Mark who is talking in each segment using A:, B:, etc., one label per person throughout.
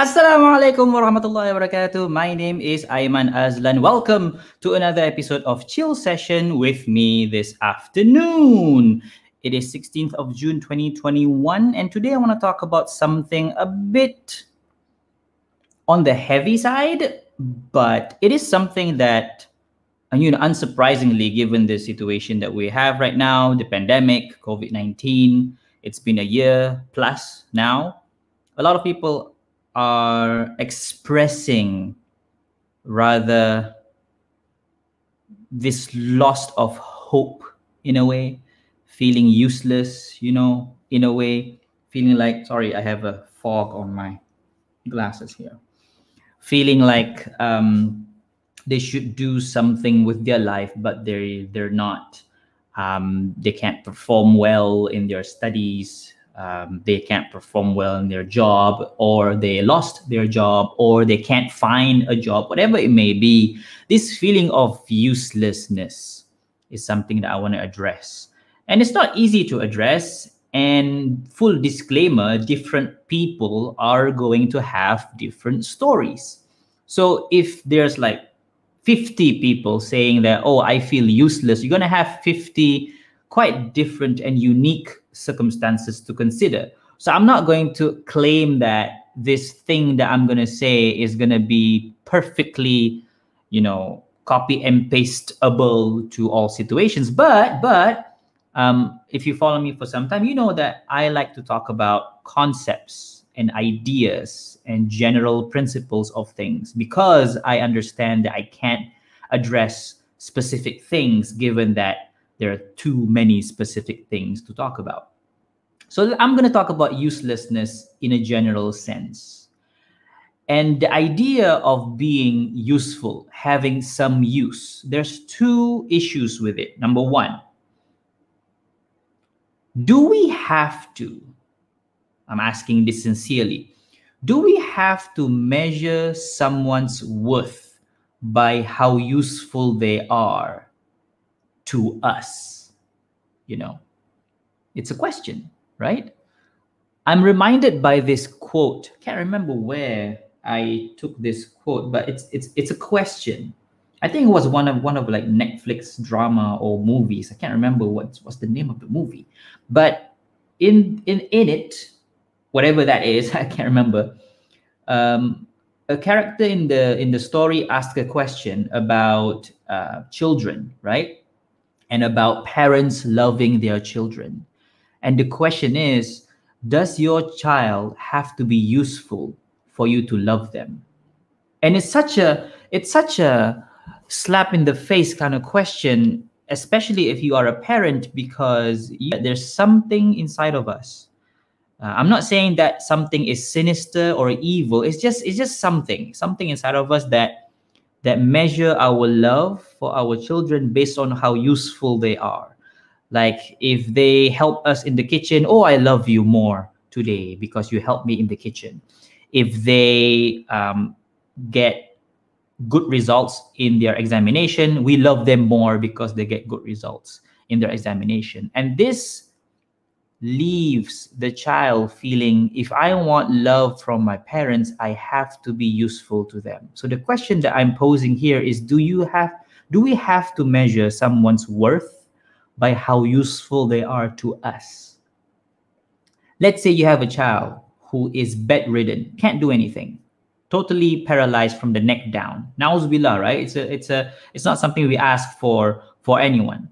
A: Assalamualaikum warahmatullahi wabarakatuh. My name is Aiman Azlan. Welcome to another episode of Chill Session with me this afternoon. It is 16th of June 2021 and today I want to talk about something a bit on the heavy side, but it is something that uh, you know unsurprisingly given the situation that we have right now, the pandemic, COVID-19, it's been a year plus now. A lot of people are expressing rather this loss of hope in a way, feeling useless, you know, in a way, feeling like, sorry, I have a fog on my glasses here, feeling like um, they should do something with their life, but they they're not. Um, they can't perform well in their studies um, they can't perform well in their job or they lost their job or they can't find a job whatever it may be this feeling of uselessness is something that i want to address. And it's not easy to address and full disclaimer different people are going to have different stories. So if there's like 50 people saying that oh i feel useless you're going to have 50 quite different and unique circumstances to consider. So I'm not going to claim that this thing that I'm going to say is going to be perfectly, you know, copy and pasteable to all situations. But but um, if you follow me for some time, you know that I like to talk about concepts and ideas and general principles of things because I understand that I can't address specific things given that there are too many specific things to talk about. So I'm going to talk about uselessness in a general sense. And the idea of being useful, having some use, there's two issues with it. Number one, do we have to, I'm asking this sincerely, do we have to measure someone's worth by how useful they are to us? You know, it's a question, right? I'm reminded by this quote. Can't remember where I took this quote, but it's it's it's a question. I think it was one of one of like Netflix drama or movies. I can't remember what's what's the name of the movie, but in in in it, whatever that is, I can't remember. Um, a character in the in the story asked a question about uh, children, right? And about parents loving their children. And the question is Does your child have to be useful for you to love them? And it's such a it's such a slap in the face kind of question, especially if you are a parent, because yeah, there's something inside of us. Uh, I'm not saying that something is sinister or evil. It's just it's just something, something inside of us that that measure our love for our children based on how useful they are. Like if they help us in the kitchen, oh, I love you more today because you helped me in the kitchen. If they um, get good results in their examination, we love them more because they get good results in their examination. And this leaves the child feeling if I want love from my parents, I have to be useful to them. So the question that I'm posing here is do you have do we have to measure someone's worth by how useful they are to us? Let's say you have a child who is bedridden, can't do anything, totally paralyzed from the neck down. Nauzubillah, right? It's a it's a it's not something we ask for for anyone.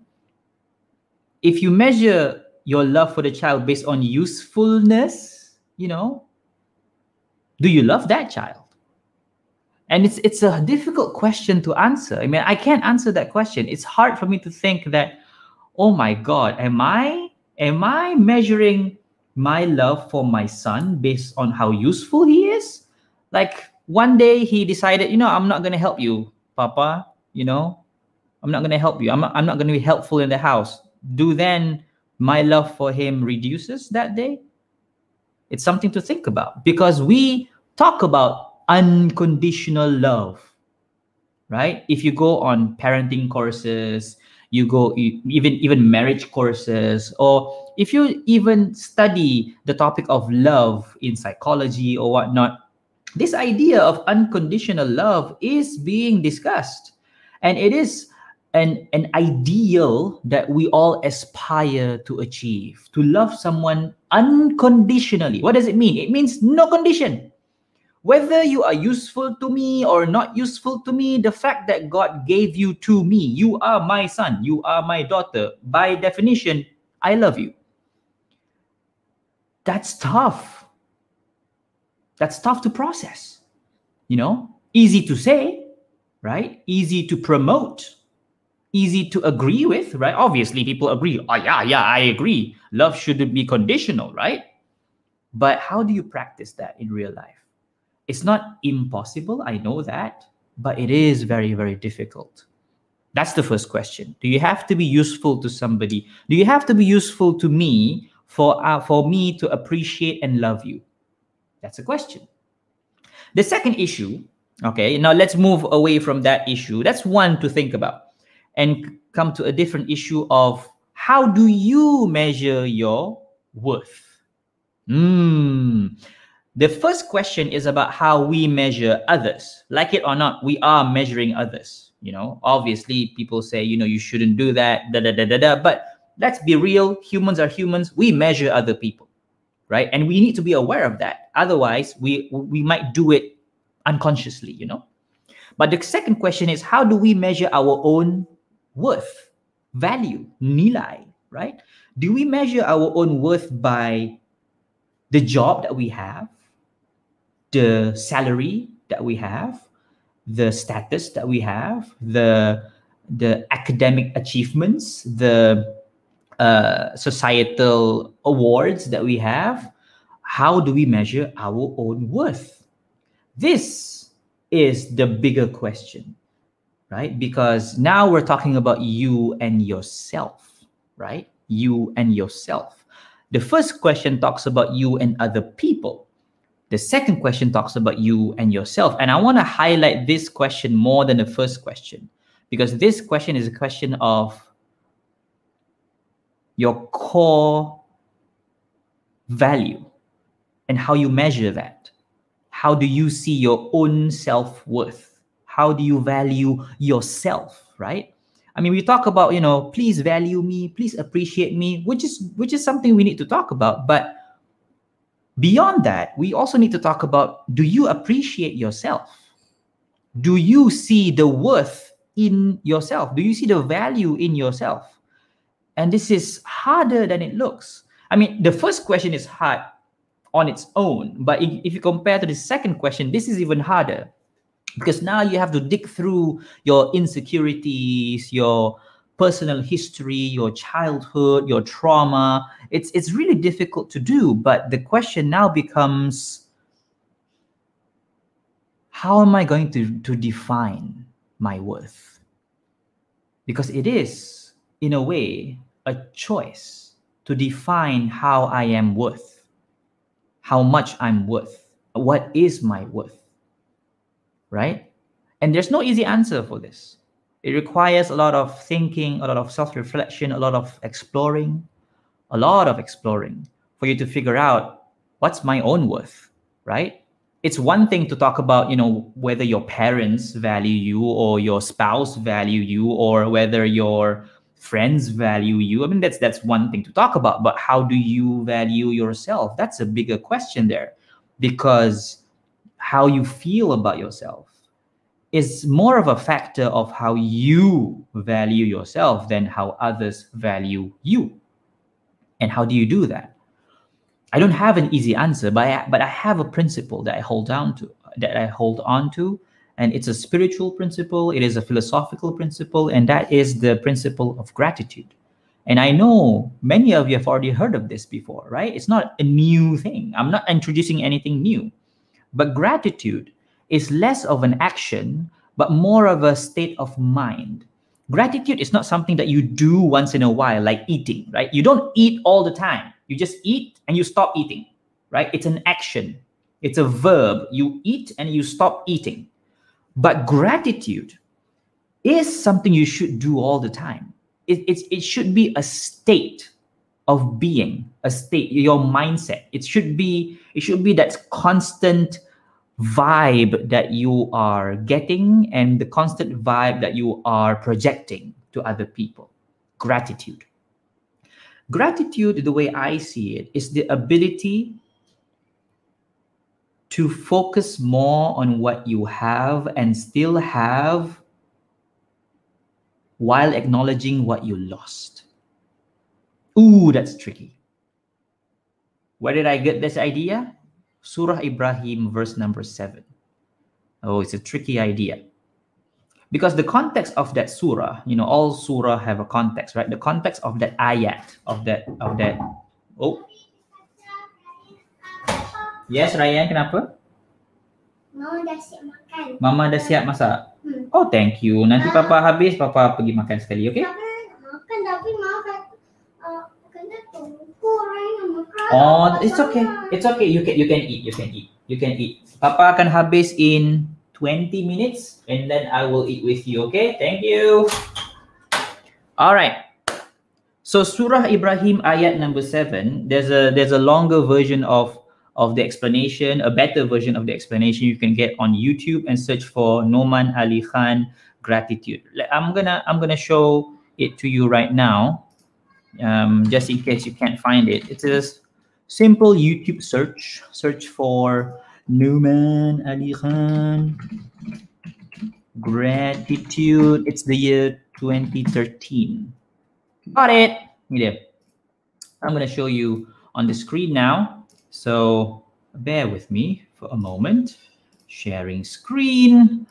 A: If you measure your love for the child based on usefulness, you know, do you love that child? And it's it's a difficult question to answer. I mean, I can't answer that question. It's hard for me to think that, oh my God, am I am I measuring my love for my son based on how useful he is? Like one day he decided, you know, I'm not gonna help you, Papa. You know, I'm not gonna help you. I'm not, I'm not gonna be helpful in the house. Do then my love for him reduces that day? It's something to think about because we talk about unconditional love, right? If you go on parenting courses, you go even even marriage courses or if you even study the topic of love in psychology or whatnot this idea of unconditional love is being discussed. And it is an, an ideal that we all aspire to achieve to love someone unconditionally. What does it mean? It means no condition. Whether you are useful to me or not useful to me, the fact that God gave you to me, you are my son, you are my daughter, by definition, I love you. That's tough. That's tough to process. You know, easy to say, right? Easy to promote easy to agree with, right? Obviously, people agree. Oh, yeah, yeah, I agree. Love shouldn't be conditional, right? But how do you practice that in real life? It's not impossible, I know that, but it is very, very difficult. That's the first question. Do you have to be useful to somebody? Do you have to be useful to me for, uh, for me to appreciate and love you? That's a question. The second issue, okay, now let's move away from that issue. That's one to think about and come to a different issue of how do you measure your worth? Mm. The first question is about how we measure others. Like it or not, we are measuring others. You know, obviously, people say, you know, you shouldn't do that, da da da da da. But let's be real humans are humans. We measure other people, right? And we need to be aware of that. Otherwise, we we might do it unconsciously, you know. But the second question is how do we measure our own worth, value, nilai, right? Do we measure our own worth by the job that we have, the salary that we have, the status that we have, the the academic achievements, the uh, societal awards that we have? How do we measure our own worth? This is the bigger question right? Because now we're talking about you and yourself, right? You and yourself. The first question talks about you and other people. The second question talks about you and yourself. And I want to highlight this question more than the first question because this question is a question of your core value and how you measure that. How do you see your own self worth? How do you value yourself right? I mean we talk about you know please value me please appreciate me which is which is something we need to talk about. But beyond that we also need to talk about do you appreciate yourself? Do you see the worth in yourself? Do you see the value in yourself? And this is harder than it looks. I mean the first question is hard on its own but if, you compare to the second question this is even harder because now you have to dig through your insecurities your personal history your childhood your trauma. It's it's really difficult to do but the question now becomes how am i going to to define my worth? Because it is in a way a choice to define how i am worth how much i'm worth what is my worth right? And there's no easy answer for this. It requires a lot of thinking, a lot of self reflection, a lot of exploring, a lot of exploring for you to figure out what's my own worth, right? It's one thing to talk about, you know, whether your parents value you or your spouse value you or whether your friends value you. I mean, that's that's one thing to talk about, but how do you value yourself? That's a bigger question there because how you feel about yourself is more of a factor of how you value yourself than how others value you. And how do you do that? I don't have an easy answer, but I, but I have a principle that I hold down to, that I hold on to, and it's a spiritual principle. It is a philosophical principle, and that is the principle of gratitude. And I know many of you have already heard of this before, right? It's not a new thing. I'm not introducing anything new. But gratitude is less of an action, but more of a state of mind. Gratitude is not something that you do once in a while, like eating, right? You don't eat all the time. You just eat and you stop eating, right? It's an action, it's a verb. You eat and you stop eating. But gratitude is something you should do all the time. It, it, it should be a state of being, a state, your mindset. It should be, it should be that constant vibe that you are getting and the constant vibe that you are projecting to other people. Gratitude. Gratitude, the way I see it, is the ability to focus more on what you have and still have while acknowledging what you lost. Ooh, that's tricky. Where did I get this idea? Surah Ibrahim, verse number seven. Oh, it's a tricky idea. Because the context of that surah, you know, all surah have a context, right? The context of that ayat, of that, of that. Oh. Yes, Ryan, kenapa?
B: Mama dah siap makan.
A: Mama dah siap masak?
B: Hmm.
A: Oh, thank you. Nanti papa habis, papa pergi makan sekali, okay?
B: Papa nak makan tapi mama kata uh, kena tunggu Ryan nak makan.
A: Oh, it's okay. It's okay. You can you can eat. You can eat. You can eat. Papa akan habis in 20 minutes and then I will eat with you, okay? Thank you. All right. So Surah Ibrahim ayat number 7, there's a there's a longer version of of the explanation, a better version of the explanation you can get on YouTube and search for Nouman Ali Khan gratitude. I'm gonna I'm gonna show it to you right now, um, just in case you can't find it. It's a simple YouTube search. Search for Nouman Ali Khan. Gratitude. It's the year 2013. Got it. Yeah. I'm going to show you on the screen now. So bear with me for a moment. Sharing screen.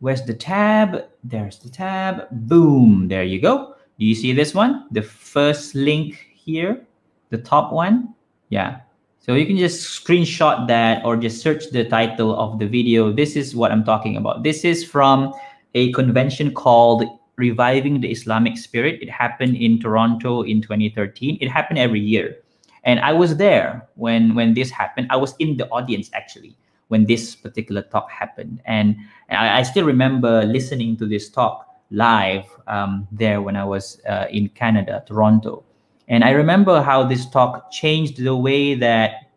A: Where's the tab? There's the tab. Boom. There you go. Do you see this one? The first link here, the top one. Yeah. So you can just screenshot that or just search the title of the video. This is what I'm talking about. This is from a convention called Reviving the Islamic Spirit. It happened in Toronto in 2013. It happened every year. And I was there when when this happened. I was in the audience actually when this particular talk happened. And I, I still remember listening to this talk live um, there when I was uh, in Canada, Toronto. And I remember how this talk changed the way that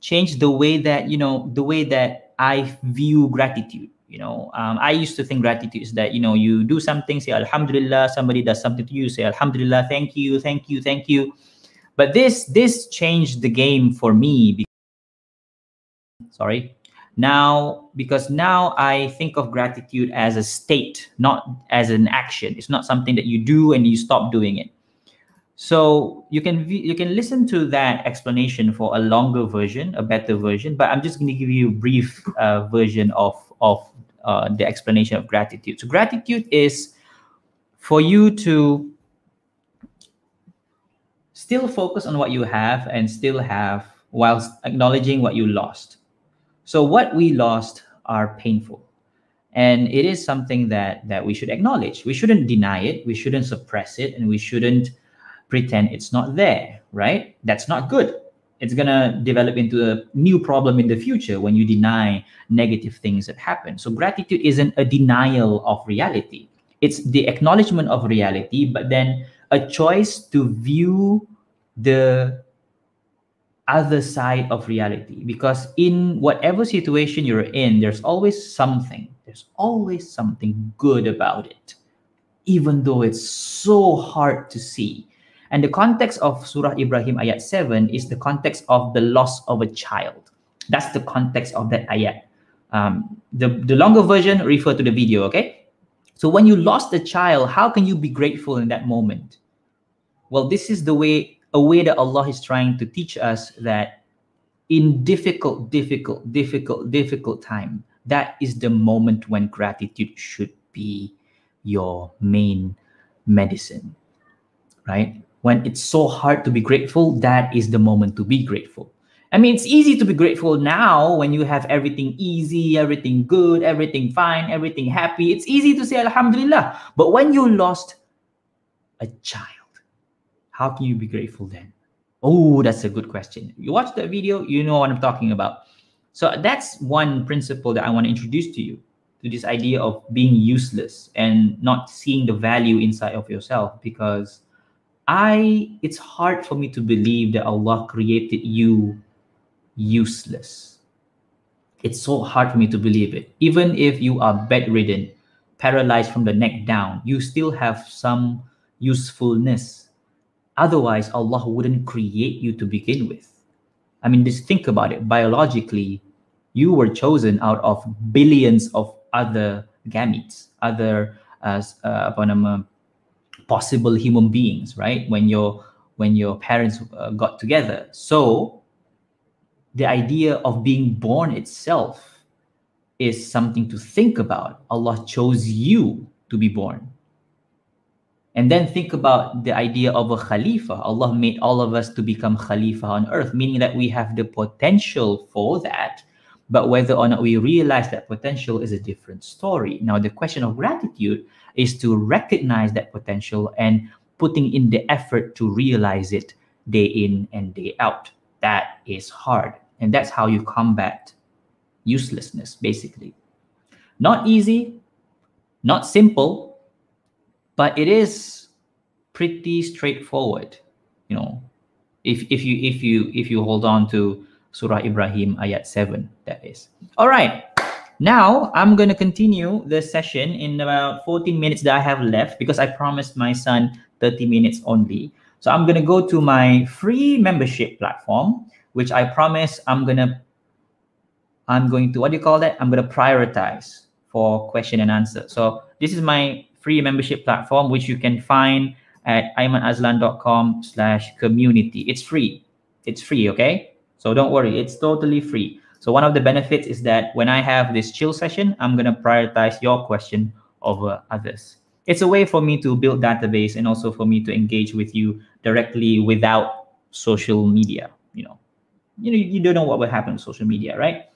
A: changed the way that you know the way that I view gratitude. You know, um, I used to think gratitude is that you know you do something, say Alhamdulillah. Somebody does something to you, say Alhamdulillah, thank you, thank you, thank you. But this this changed the game for me. Because, sorry. Now, because now I think of gratitude as a state, not as an action. It's not something that you do and you stop doing it. So you can you can listen to that explanation for a longer version, a better version. But I'm just going to give you a brief uh, version of of uh, the explanation of gratitude. So gratitude is for you to still focus on what you have and still have whilst acknowledging what you lost. So what we lost are painful. And it is something that that we should acknowledge. We shouldn't deny it, we shouldn't suppress it, and we shouldn't pretend it's not there, right? That's not good. It's gonna develop into a new problem in the future when you deny negative things that happen. So gratitude isn't a denial of reality. It's the acknowledgement of reality, but then a choice to view the other side of reality. Because in whatever situation you're in there's always something. There's always something good about it even though it's so hard to see. And the context of surah ibrahim ayat 7 is the context of the loss of a child. That's the context of that ayat. Um, the, the longer version refer to the video okay? So when you lost a child how can you be grateful in that moment? Well this is the way a way that Allah is trying to teach us that in difficult, difficult, difficult, difficult time, that is the moment when gratitude should be your main medicine, right? When it's so hard to be grateful, that is the moment to be grateful. I mean, it's easy to be grateful now when you have everything easy, everything good, everything fine, everything happy. It's easy to say Alhamdulillah. But when you lost a child, how can you be grateful then? Oh, that's a good question. You watch that video, you know what I'm talking about. So that's one principle that I want to introduce to you to this idea of being useless and not seeing the value inside of yourself because I it's hard for me to believe that Allah created you useless. It's so hard for me to believe it. Even if you are bedridden, paralyzed from the neck down, you still have some usefulness. Otherwise, Allah wouldn't create you to begin with. I mean, just think about it. Biologically, you were chosen out of billions of other gametes, other uh, uh, apa possible human beings, right? When your when your parents uh, got together. So the idea of being born itself is something to think about. Allah chose you to be born. And then think about the idea of a Khalifa. Allah made all of us to become Khalifa on earth, meaning that we have the potential for that. But whether or not we realize that potential is a different story. Now, the question of gratitude is to recognize that potential and putting in the effort to realize it day in and day out. That is hard. And that's how you combat uselessness, basically. Not easy, not simple, but it is pretty straightforward. You know, if if you if you if you hold on to Surah Ibrahim ayat 7, that is. All right. Now I'm going to continue the session in about 14 minutes that I have left because I promised my son 30 minutes only. So I'm going to go to my free membership platform which I promise I'm gonna I'm going to what do you call that? I'm gonna prioritize for question and answer. So this is my free membership platform, which you can find at aimanazlan.com slash community. It's free. It's free, okay? So don't worry, it's totally free. So one of the benefits is that when I have this chill session, I'm gonna prioritize your question over others. It's a way for me to build database and also for me to engage with you directly without social media, you know you know you don't know what will happen on social media right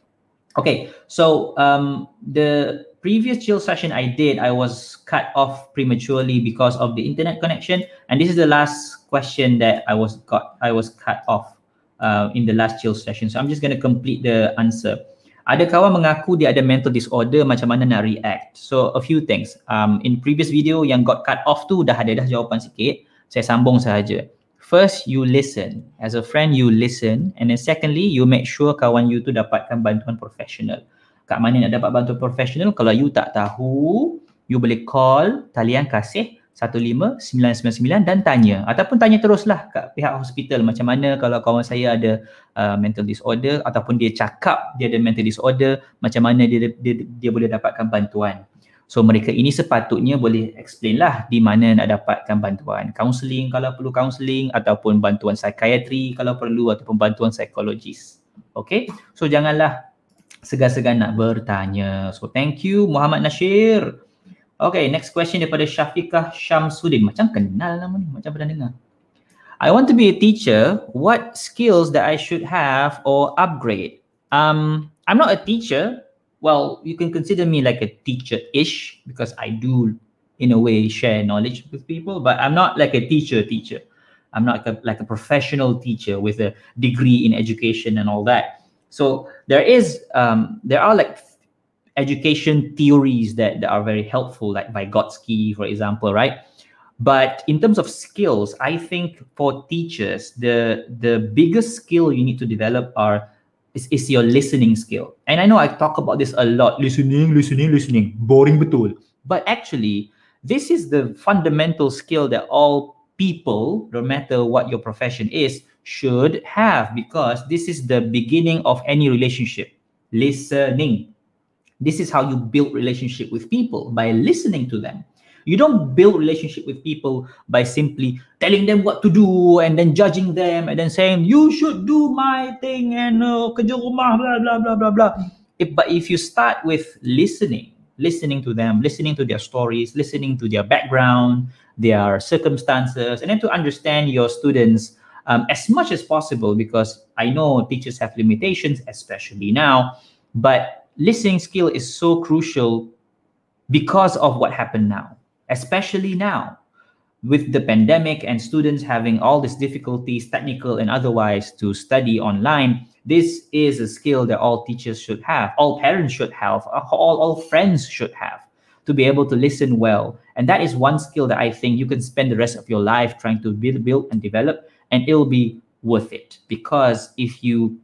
A: okay so um the previous chill session i did i was cut off prematurely because of the internet connection. And this is the last question that i was got i was cut off uh, in the last chill session. So i'm just going to complete the answer. Ada kawan mengaku dia ada mental disorder macam mana nak react? So a few things. Um in previous video yang got cut off tu dah ada dah jawapan sikit. Saya sambung sahaja. First you listen. As a friend you listen. And then secondly you make sure kawan you tu dapatkan bantuan profesional kat mana nak dapat bantuan profesional kalau you tak tahu you boleh call talian kasih 15999 dan tanya. Ataupun tanya teruslah kat pihak hospital macam mana kalau kawan saya ada uh, mental disorder ataupun dia cakap dia ada mental disorder macam mana dia dia, dia boleh dapatkan bantuan. So mereka ini sepatutnya boleh explain lah di mana nak dapatkan bantuan. Counselling kalau perlu counselling ataupun bantuan psikiatri kalau perlu ataupun bantuan psikologis. Okay, so janganlah segan-segan nak bertanya. So thank you Muhammad Nashir. Okay, next question daripada Syafiqah Syamsuddin. Macam kenal nama ni, macam pernah dengar. I want to be a teacher. What skills that I should have or upgrade? Um, I'm not a teacher, well, you can consider me like a teacher-ish because I do, in a way, share knowledge with people, but I'm not like a teacher teacher. I'm not like a, like a professional teacher with a degree in education and all that. So there is, um, there are like education theories that, that are very helpful, like Vygotsky, for example, right? But in terms of skills, I think for teachers, the the biggest skill you need to develop are is, is your listening skill. And I know I talk about this a lot listening, listening, listening. Boring betul. But actually, this is the fundamental skill that all people, no matter what your profession is, should have because this is the beginning of any relationship. Listening. This is how you build relationship with people by listening to them. You don't build relationship with people by simply telling them what to do and then judging them and then saying you should do my thing and uh, kerja rumah blah blah blah blah blah. If, but if you start with listening, listening to them, listening to their stories, listening to their background, their circumstances, and then to understand your students um, as much as possible because I know teachers have limitations, especially now. But listening skill is so crucial because of what happened now especially now with the pandemic and students having all these difficulties, technical and otherwise, to study online, this is a skill that all teachers should have, all parents should have, all, all friends should have to be able to listen well. And that is one skill that I think you can spend the rest of your life trying to build, build and develop, and it'll be worth it. Because if you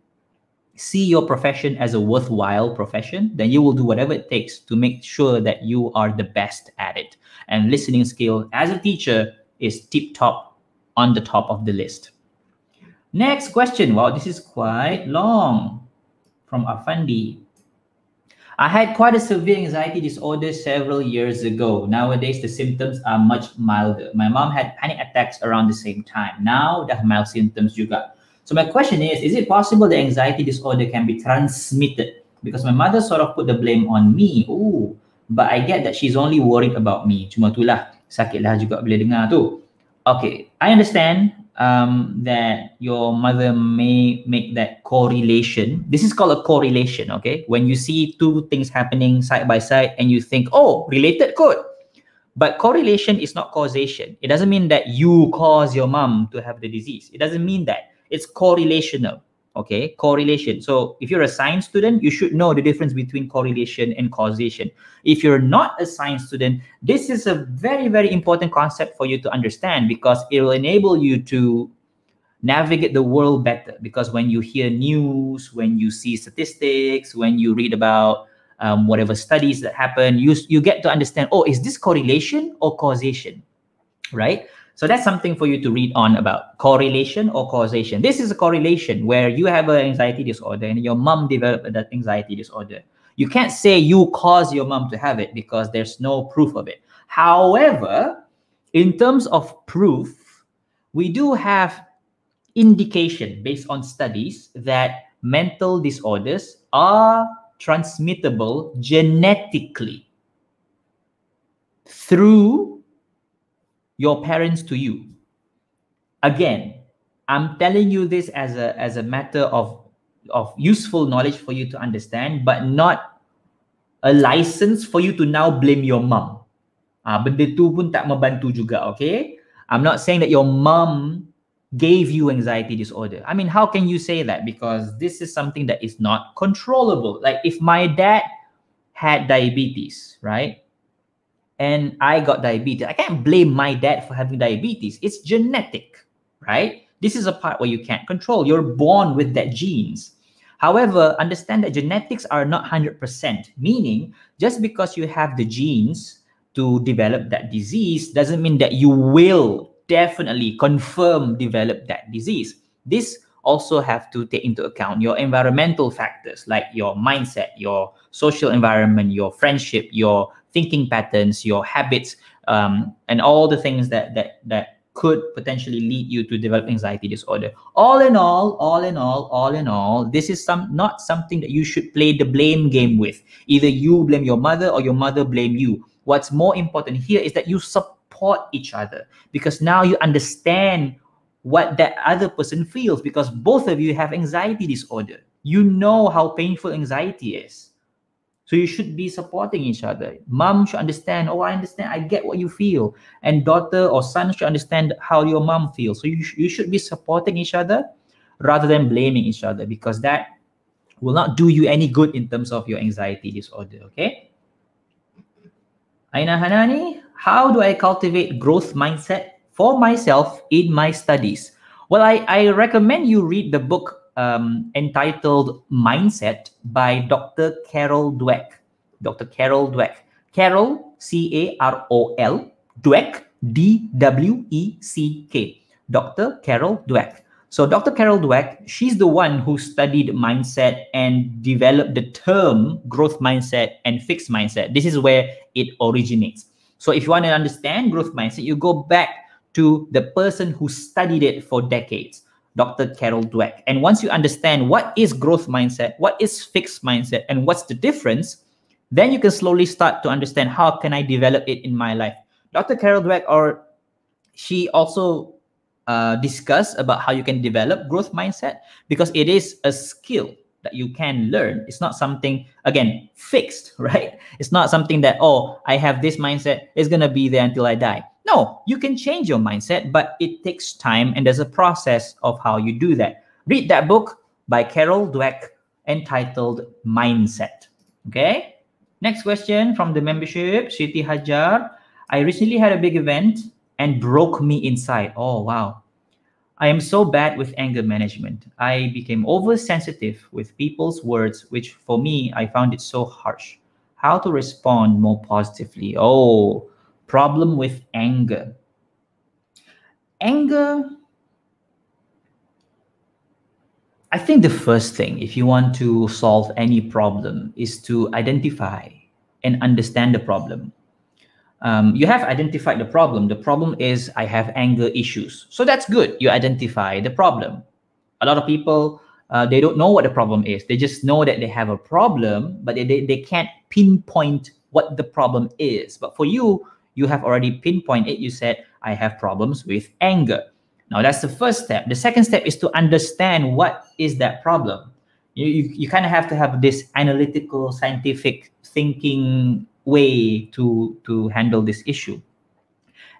A: see your profession as a worthwhile profession, then you will do whatever it takes to make sure that you are the best at it. And listening skill as a teacher is tip top on the top of the list. Next question. Wow, this is quite long from Afandi. I had quite a severe anxiety disorder several years ago. Nowadays, the symptoms are much milder. My mom had panic attacks around the same time. Now, the mild symptoms juga. So my question is, is it possible the anxiety disorder can be transmitted? Because my mother sort of put the blame on me. Oh, but I get that she's only worried about me. Cuma itulah, sakitlah juga bila dengar tu. Okay, I understand um, that your mother may make that correlation. This is called a correlation, okay? When you see two things happening side by side and you think, oh, related code. But correlation is not causation. It doesn't mean that you cause your mom to have the disease. It doesn't mean that. It's correlational okay correlation. So if you're a science student you should know the difference between correlation and causation. If you're not a science student this is a very very important concept for you to understand because it will enable you to navigate the world better. Because when you hear news when you see statistics when you read about um, whatever studies that happen you you get to understand oh is this correlation or causation? Right so that's something for you to read on about correlation or causation. This is a correlation where you have an anxiety disorder and your mom developed that anxiety disorder. You can't say you caused your mom to have it because there's no proof of it. However, in terms of proof, we do have indication based on studies that mental disorders are transmittable genetically through your parents to you. Again, I'm telling you this as a as a matter of of useful knowledge for you to understand, but not a license for you to now blame your mom. Ah, benda tu pun tak membantu juga, okay? I'm not saying that your mom gave you anxiety disorder. I mean, how can you say that? Because this is something that is not controllable. Like if my dad had diabetes, right? And I got diabetes. I can't blame my dad for having diabetes. It's genetic, right? This is a part where you can't control. You're born with that genes. However, understand that genetics are not 100%, meaning just because you have the genes to develop that disease doesn't mean that you will definitely confirm develop that disease. This also have to take into account your environmental factors like your mindset, your social environment, your friendship, your thinking patterns, your habits, um, and all the things that that that could potentially lead you to develop anxiety disorder. All in all, all in all, all in all, this is some not something that you should play the blame game with. Either you blame your mother or your mother blame you. What's more important here is that you support each other because now you understand what that other person feels because both of you have anxiety disorder. You know how painful anxiety is so you should be supporting each other. Mom should understand, oh, I understand, I get what you feel. And daughter or son should understand how your mom feels. So you, sh- you should be supporting each other rather than blaming each other because that will not do you any good in terms of your anxiety disorder. Okay. Aina Hanani, how do I cultivate growth mindset for myself in my studies? Well, I, I recommend you read the book um, entitled Mindset by Dr. Carol Dweck. Dr. Carol Dweck. Carol, C A R O L, Dweck, D W E C K. Dr. Carol Dweck. So, Dr. Carol Dweck, she's the one who studied mindset and developed the term growth mindset and fixed mindset. This is where it originates. So, if you want to understand growth mindset, you go back to the person who studied it for decades. Dr. Carol Dweck. And once you understand what is growth mindset, what is fixed mindset, and what's the difference, then you can slowly start to understand how can I develop it in my life. Dr. Carol Dweck, or she also uh, discuss about how you can develop growth mindset because it is a skill that you can learn. It's not something again fixed, right? It's not something that oh I have this mindset. It's gonna be there until I die. No, you can change your mindset, but it takes time and there's a process of how you do that. Read that book by Carol Dweck entitled Mindset. Okay. Next question from the membership, Siti Hajar. I recently had a big event and broke me inside. Oh, wow. I am so bad with anger management. I became oversensitive with people's words, which for me, I found it so harsh. How to respond more positively? Oh, problem with anger. Anger, I think the first thing, if you want to solve any problem, is to identify and understand the problem um, you have identified the problem. The problem is I have anger issues. So that's good. You identify the problem. A lot of people, uh, they don't know what the problem is. They just know that they have a problem, but they, they, they can't pinpoint what the problem is. But for you, you have already pinpointed. You said, I have problems with anger. Now that's the first step. The second step is to understand what is that problem. You, you, you kind of have to have this analytical, scientific thinking way to to handle this issue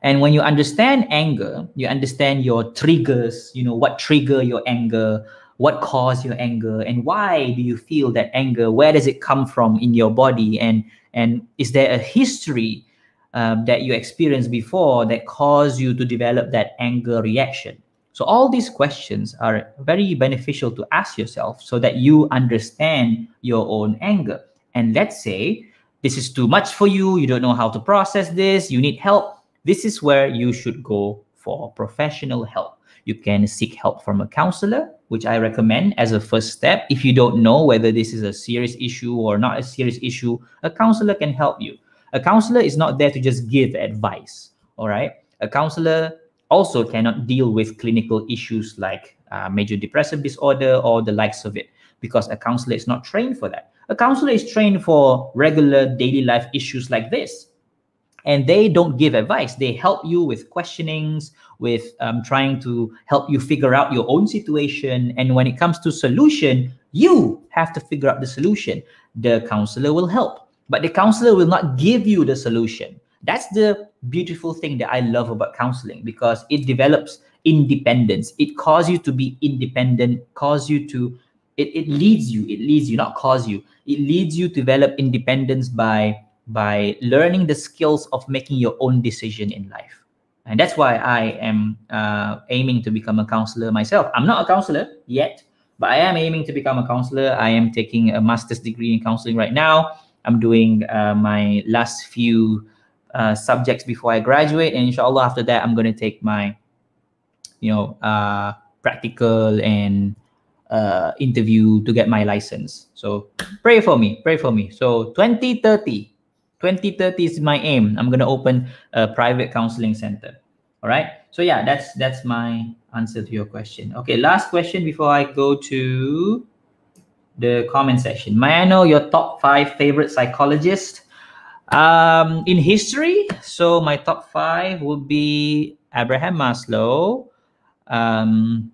A: and when you understand anger you understand your triggers you know what trigger your anger what caused your anger and why do you feel that anger where does it come from in your body and and is there a history um, that you experienced before that caused you to develop that anger reaction so all these questions are very beneficial to ask yourself so that you understand your own anger and let's say this is too much for you, you don't know how to process this, you need help, this is where you should go for professional help. You can seek help from a counselor, which I recommend as a first step. If you don't know whether this is a serious issue or not a serious issue, a counselor can help you. A counselor is not there to just give advice, all right? A counselor also cannot deal with clinical issues like uh, major depressive disorder or the likes of it because a counselor is not trained for that. A counselor is trained for regular daily life issues like this. And they don't give advice. They help you with questionings, with um, trying to help you figure out your own situation. And when it comes to solution, you have to figure out the solution. The counselor will help, but the counselor will not give you the solution. That's the beautiful thing that I love about counseling because it develops independence. It causes you to be independent, cause you to it, it leads you it leads you not cause you. It leads you to develop independence by by learning the skills of making your own decision in life. And that's why i am uh, aiming to become a counselor myself. I'm not a counselor yet but i am aiming to become a counselor. I am taking a master's degree in counseling right now i'm doing uh, my last few uh, subjects before i graduate and inshallah after that i'm going to take my you know uh, practical and uh, interview to get my license. So pray for me, pray for me. So 2030, 2030 is my aim. I'm gonna open a private counseling center. All right. So yeah, that's that's my answer to your question. Okay, last question before I go to the comment section. May I know your top five favorite psychologists um, in history? So my top five would be Abraham Maslow, um,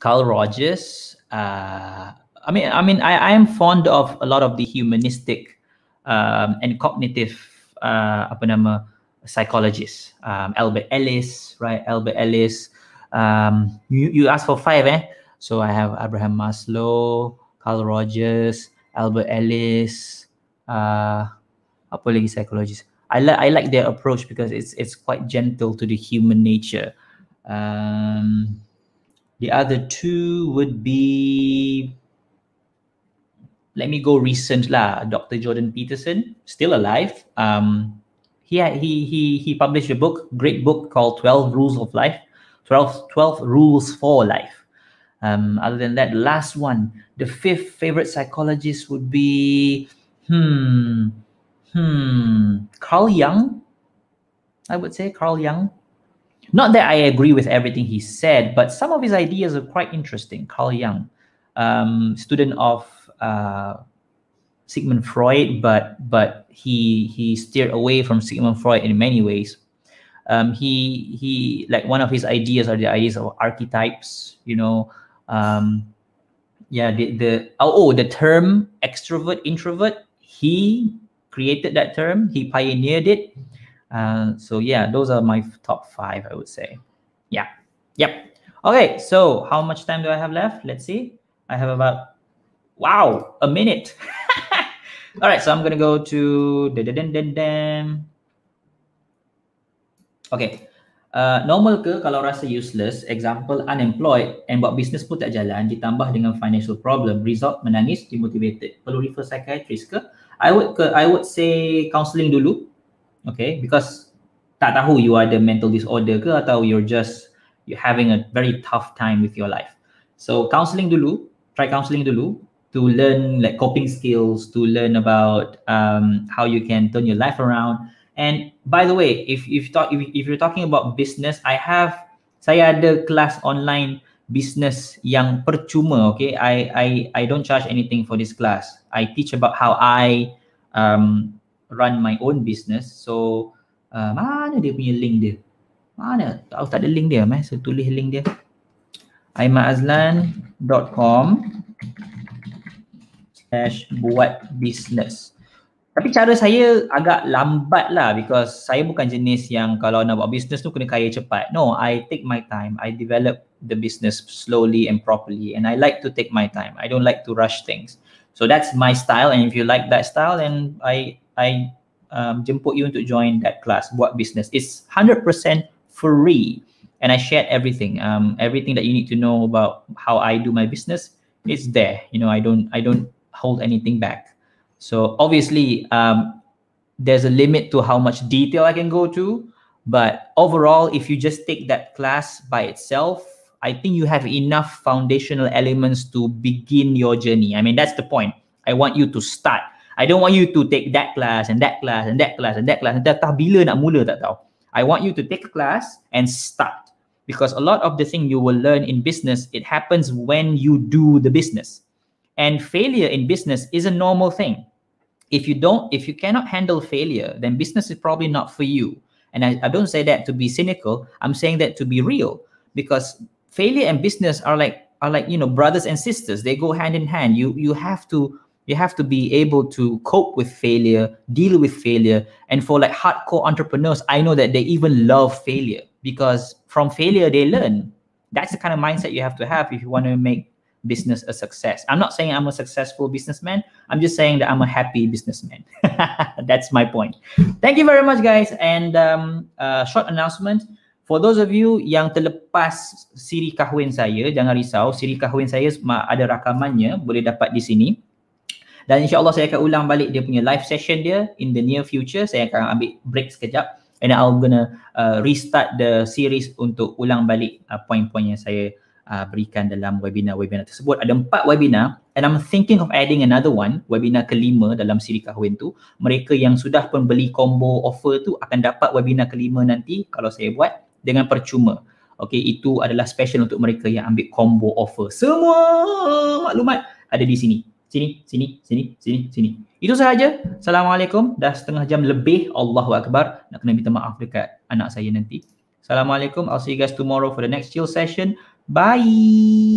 A: Carl Rogers. Uh, I mean, I mean, I, I am fond of a lot of the humanistic um, and cognitive uh, apa nama psychologists. Um, Albert Ellis, right? Albert Ellis. Um, you you asked for five, eh? So I have Abraham Maslow, Carl Rogers, Albert Ellis. Uh, apa lagi psychologist? I like I like their approach because it's it's quite gentle to the human nature. Um, the other two would be, let me go recent lah. Dr. Jordan Peterson, still alive. Um, he, he, he, he published a book, great book called 12 Rules of Life, 12, 12 Rules for Life. Um, other than that, last one, the fifth favorite psychologist would be, hmm, hmm, Carl Jung. I would say Carl Jung. Not that I agree with everything he said, but some of his ideas are quite interesting. Carl Jung, um, student of uh, Sigmund Freud, but but he he steered away from Sigmund Freud in many ways. Um, he he like one of his ideas are the ideas of archetypes. You know, um, yeah, the the oh, oh the term extrovert introvert. He created that term. He pioneered it. Uh, so yeah, those are my top five, I would say. Yeah. Yep. Okay. So how much time do I have left? Let's see. I have about, wow, a minute. All right. So I'm to go to, okay. Uh, normal ke kalau rasa useless, example unemployed and buat business pun tak jalan ditambah dengan financial problem, result menangis, demotivated. Perlu refer psychiatrist ke? I would ke, I would say counselling dulu. Okay, because tak tahu you ada mental disorder ke atau you're just you having a very tough time with your life. So counselling dulu, try counselling dulu to learn like coping skills, to learn about um, how you can turn your life around And by the way, if if talk if, if you're talking about business, I have saya ada kelas online business yang percuma. Okay, I I I don't charge anything for this class. I teach about how I um, run my own business. So uh, mana dia punya link dia? Mana? Tahu tak ada link dia? Mas, saya tulis link dia. aimaazlan.com slash buat business. Tapi cara saya agak lambat lah because saya bukan jenis yang kalau nak buat business tu kena kaya cepat. No, I take my time. I develop the business slowly and properly and I like to take my time. I don't like to rush things. So that's my style and if you like that style then I I um, jemput you untuk join that class buat business. It's 100% free and I share everything. Um, everything that you need to know about how I do my business is there. You know, I don't I don't hold anything back. So obviously, um, there's a limit to how much detail I can go to. But overall, if you just take that class by itself, I think you have enough foundational elements to begin your journey. I mean, that's the point. I want you to start. I don't want you to take that class and that class and that class and that class. And tak bila nak mula tak tahu. I want you to take a class and start. Because a lot of the thing you will learn in business, it happens when you do the business. And failure in business is a normal thing if you don't if you cannot handle failure then business is probably not for you. And I, I don't say that to be cynical. I'm saying that to be real. Because failure and business are like are like you know brothers and sisters. They go hand in hand. You you have to you have to be able to cope with failure deal with failure. And for like hardcore entrepreneurs i know that they even love failure. Because from failure they learn. That's the kind of mindset you have to have if you want to make business a success. I'm not saying I'm a successful businessman. I'm just saying that I'm a happy businessman. That's my point. Thank you very much, guys. And um, uh, short announcement for those of you yang terlepas siri kahwin saya, jangan risau. Siri kahwin saya ada rakamannya, boleh dapat di sini. Dan insyaAllah saya akan ulang balik dia punya live session dia in the near future. Saya akan ambil break sekejap. And I'm gonna uh, restart the series untuk ulang balik uh, poin-poin yang saya uh, berikan dalam webinar-webinar tersebut. Ada empat webinar and I'm thinking of adding another one, webinar kelima dalam siri kahwin tu. Mereka yang sudah pun beli combo offer tu akan dapat webinar kelima nanti kalau saya buat dengan percuma. Okay, itu adalah special untuk mereka yang ambil combo offer. Semua maklumat ada di sini. Sini, sini, sini, sini, sini. Itu sahaja. Assalamualaikum. Dah setengah jam lebih. Allahu Akbar. Nak kena minta maaf dekat anak saya nanti. Assalamualaikum. I'll see you guys tomorrow for the next chill session. Bye.